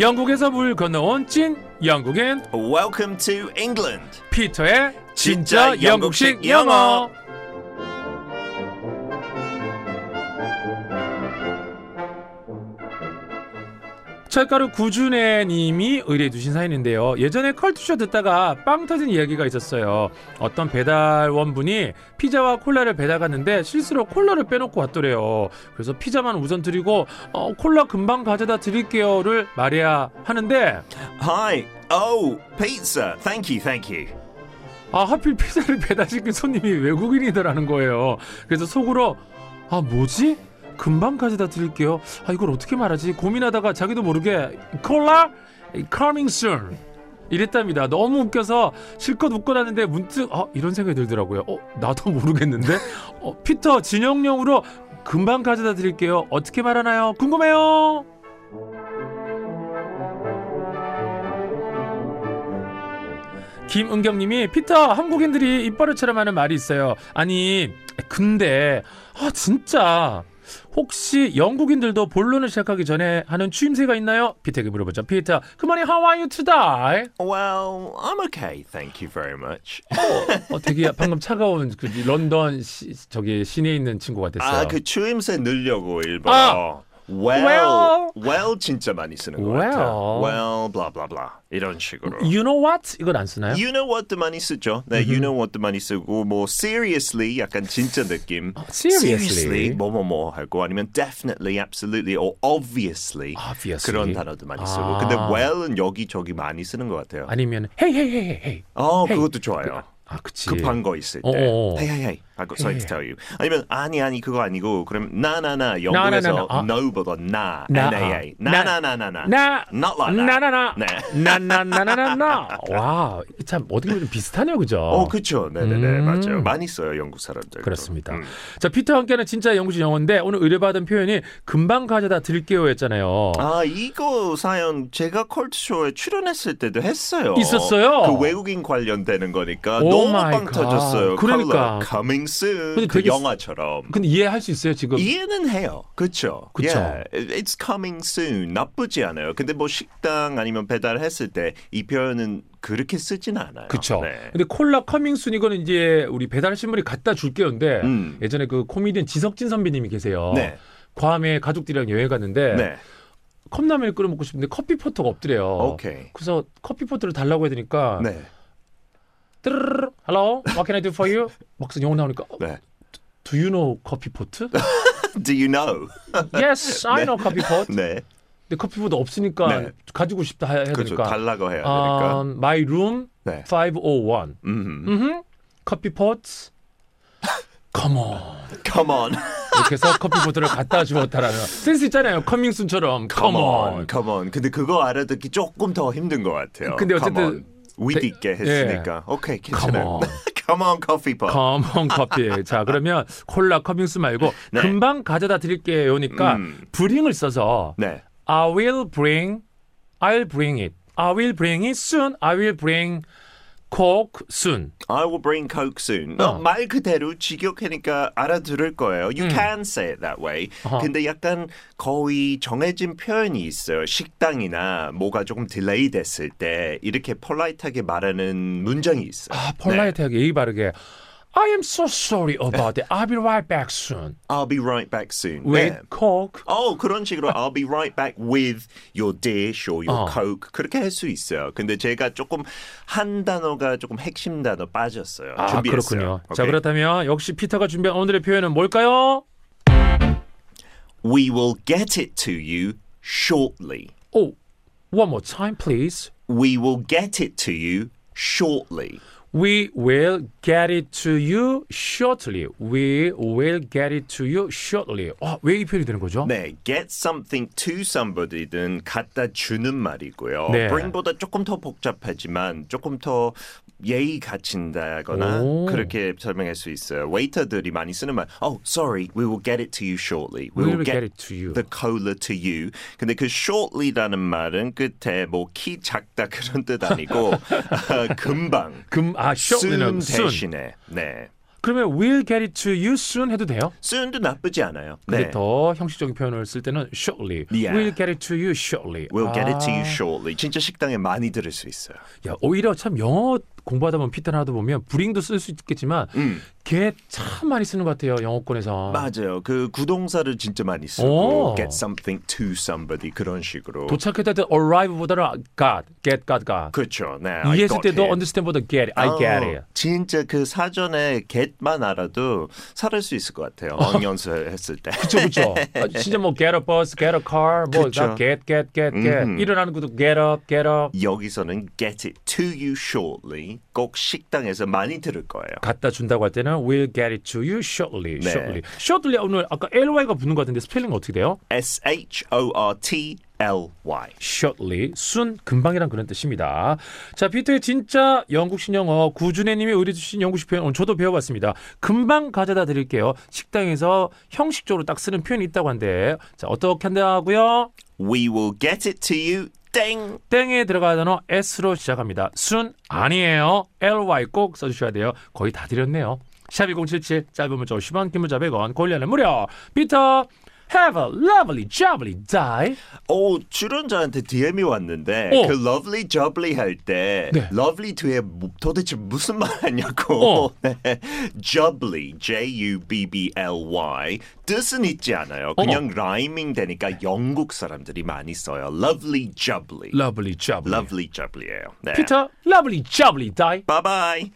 영국에서 물 건너온 찐 영국인 Welcome to England. 피터의 진짜 진짜 영국식 영어. 철가루 구준애 님이 의뢰해 주신 사연인데요. 예전에 컬투쇼 듣다가 빵 터진 이야기가 있었어요. 어떤 배달원분이 피자와 콜라를 배달 갔는데 실수로 콜라를 빼놓고 왔더래요. 그래서 피자만 우선 드리고 어, 콜라 금방 가져다 드릴게요를 말해야 하는데 Hi. Oh, pizza. Thank you, thank you. 아 하필 피자를 배달시킨 손님이 외국인이더라는 거예요. 그래서 속으로 아 뭐지? 금방 가져다 드릴게요. 아 이걸 어떻게 말하지? 고민하다가 자기도 모르게 콜라 coming soon 이랬답니다. 너무 웃겨서 실컷 웃고 났는데 문득 아 이런 생각이 들더라고요. 어 나도 모르겠는데 어, 피터 진영용으로 금방 가져다 드릴게요. 어떻게 말하나요? 궁금해요. 김은경님이 피터 한국인들이 입버릇처럼 하는 말이 있어요. 아니 근데 아 진짜 혹시 영국인들도 본론을 시작하기 전에 하는 추임새가 있나요? 피터에게 물어보죠. 피터, morning, how are you today? Well, I'm okay, thank you very much. 어, 되게 방금 차가운 그 런던 시, 저기 시내에 있는 친구가 됐어요. 아, 그 추임새 넣으려고 일본어. 아. Well, well. well 진짜 많이 쓰는 것 well. 같아요. well, blah blah blah 이런 식으로. You know what? 이건 안 쓰나요? You know what도 많이 쓰죠. 네, you know what도 많이 쓰고 뭐 seriously 약간 진짜 느낌. 아, seriously? 뭐뭐뭐 하고 아니면 definitely, absolutely, or obviously, Obviously. 그런 단어도 많이 쓰고. 아. 근데 well은 여기 저기 많이 쓰는 것 같아요. 아니면 hey hey hey hey. 어, hey. 그것도 좋아요. 아, 그치. 급한 거 있을 때. hey, hey. I Hey, to tell you. 아니면 아니 아니 그거 아니고 그럼 나나나 영국에서. 아. no보다 나, 나, NAA. 나. 나나나나나. 나 Not like. 나나나 네. 나나나나나나 와, 참 어떻게 보면 좀 비슷하네요, 그죠? 어, 그렇죠. 네네네, 음. 맞아요. 많이 써요 영국 사람들. 그렇습니다. 음. 자, 피터와 함께하는 진짜 영국식 영어인데 오늘 의뢰받은 표현이 금방 가져다 드릴게요였잖아요. 아 이거 사연 제가 컬트쇼에 출연했을 때도 했어요. 있었어요? 그 외국인 관련되는 거니까 오 너무 빵 갓. 터졌어요. 그러니까. Color coming soon. 근데 그 되게 영화처럼. 근데 이해할 수 있어요, 지금? 이해는 해요. 그렇죠. 그쵸. Yeah, it's coming soon. 나쁘지 않아요. 근데 뭐 식당 아니면 배달했을 때 이 표현은 그렇게 쓰진 않아요. 그쵸. 네. 근데 콜라 coming soon 이거는 이제 우리 배달하신 분이 갖다 줄게요인데 음. 예전에 그 코미디언 지석진 선배님이 계세요. 네. 괌에 가족들이랑 여행 갔는데 네. 컵라면을 끓여 먹고 싶은데 커피 포트가 없더래요. 오케이. 그래서 커피 포트를 달라고 해야 되니까 네. 뜨르르 Hello, what can I do for you? 막상 영어 나오니까 어, 네. Do you know 커피 포트? Do you know? yes, I know 커피 포트. 네. 근데 커피 포트 없으니까 네. 가지고 싶다 해야 그렇죠. 되니까. 달라고 해야 되니까. Um, my room 네. 501. 음. 음, 커피 포트. Come on. Come on. 이렇게 해서 커피 포트를 갖다 주었다라는 센스 있잖아요. coming soon처럼. Come Come on. on. Come on. 근데 그거 알아듣기 조금 더 힘든 것 같아요. 근데 어쨌든 on. 위트 대- 있게 했으니까. 오케이, Come 괜찮아요. on. Come on, coffee pot. Come on 커피. 자, 그러면 콜라 coming soon 말고 네. 금방 가져다 드릴게요니까 음. bring을 써서 네. I will bring, I'll bring it. I will bring it soon. I will bring coke soon. I will bring coke soon. 어. 어, 말 그대로 직역하니까 알아들을 거예요. You can say it that way. 음. 어허. 근데 약간 거의 정해진 표현이 있어요. 식당이나 뭐가 조금 delay 됐을 때 이렇게 polite하게 말하는 문장이 있어요. 아, polite하게 예의 바르게. I am so sorry about it. I'll be right back soon. I'll be right back soon. With 네. coke. 어 그런 식으로 I'll be right back with your dish or your 어. coke 그렇게 할 수 있어요. 근데 제가 조금 한 단어가 조금 핵심 단어 빠졌어요. 아, 준비했어요. 그렇군요. 자, 오케이? 그렇다면 역시 피터가 준비한 오늘의 표현은 뭘까요? We will get it to you shortly. 오, one more time, please. We will get it to you shortly. We will get it to you shortly. We will get it to you shortly. 아, 왜이 표현이 되는 거죠? 네, get something to somebody든 갖다 주는 말이고요. 네. bring보다 조금 더 복잡하지만 조금 더 예의 갖춘다거나 오. 그렇게 설명할 수 있어요. 웨이터들이 많이 쓰는 말. Oh, sorry, we will get it to you shortly. We will get it to you. the cola to you. 근데 그 shortly라는 말은 끝에 뭐 키 작다 그런 뜻 아니고 어, 금방. 금, 아, shortly는 soon. 대신에 네. 그러면 we'll get it to you soon 해도 돼요? soon도 나쁘지 않아요. 근데 네. 더 형식적인 표현을 쓸 때는 shortly. Yeah. We'll get it to you shortly. We'll get it to you 아. shortly. 진짜 식당에 많이 들을 수 있어요. 야, 오히려 참 영어 공부하다 보면 피터 하다 보면 브링도 쓸 수 있겠지만 음, 걔참 많이 쓰는 것 같아요. 영어권에서. 맞아요. 그 구동사를 진짜 많이 오. 쓰고 get something to somebody 그런 식으로. 도착했을 때 arrive보다는 got, get, got, got. 그렇죠. 네. 이해했을 때도 it. understand보다 get, I get 어, it. 진짜 그 사전에 get만 알아도 살을 수 있을 것 같아요. 언연수 했을 때. 그쵸. 아, 진짜 뭐 get a bus, get a car, 뭐 그쵸. 다 get, get, get, get. 음. 일어나는 것도 get up, get up. 여기서는 get it to you shortly 꼭 식당에서 많이 들을 거예요. 갖다 준다고 할 때는 we'll get it to you shortly. 네. shortly. shortly 오늘 아까 ly가 붙는 것 같은데 스펠링 어떻게 돼요? S H O R T L Y. shortly, 순 금방이란 그런 뜻입니다. 자, 피터의 진짜 영국 신영어 구준혜님이 의뢰 주신 영국식 표현 오늘 저도 배워봤습니다. 금방 가져다 드릴게요. 식당에서 형식적으로 딱 쓰는 표현이 있다고 한데 자 어떻게 한다고요? We will get it to you. 땡. 땡에 들어가야 단어 S로 시작합니다. 순 아니에요. ly 꼭 써주셔야 돼요. 거의 다 드렸네요. 샵1077 짧은 문자 50원 긴 문자 100원 고일리는 무료 피터 Have a lovely jubbly day 오 출연자한테 DM이 왔는데 어. 그 lovely jubbly 할때 네. lovely 뒤에 뭐- 도대체 무슨 말 하냐고 어. 네. jubbly J U B B L Y 뜻은 있지 않아요. 그냥 라이밍 되니까 영국 사람들이 많이 써요. lovely jubbly Lovely jubbly lovely jubbly예요. 네. 피터 Lovely jubbly day Bye bye.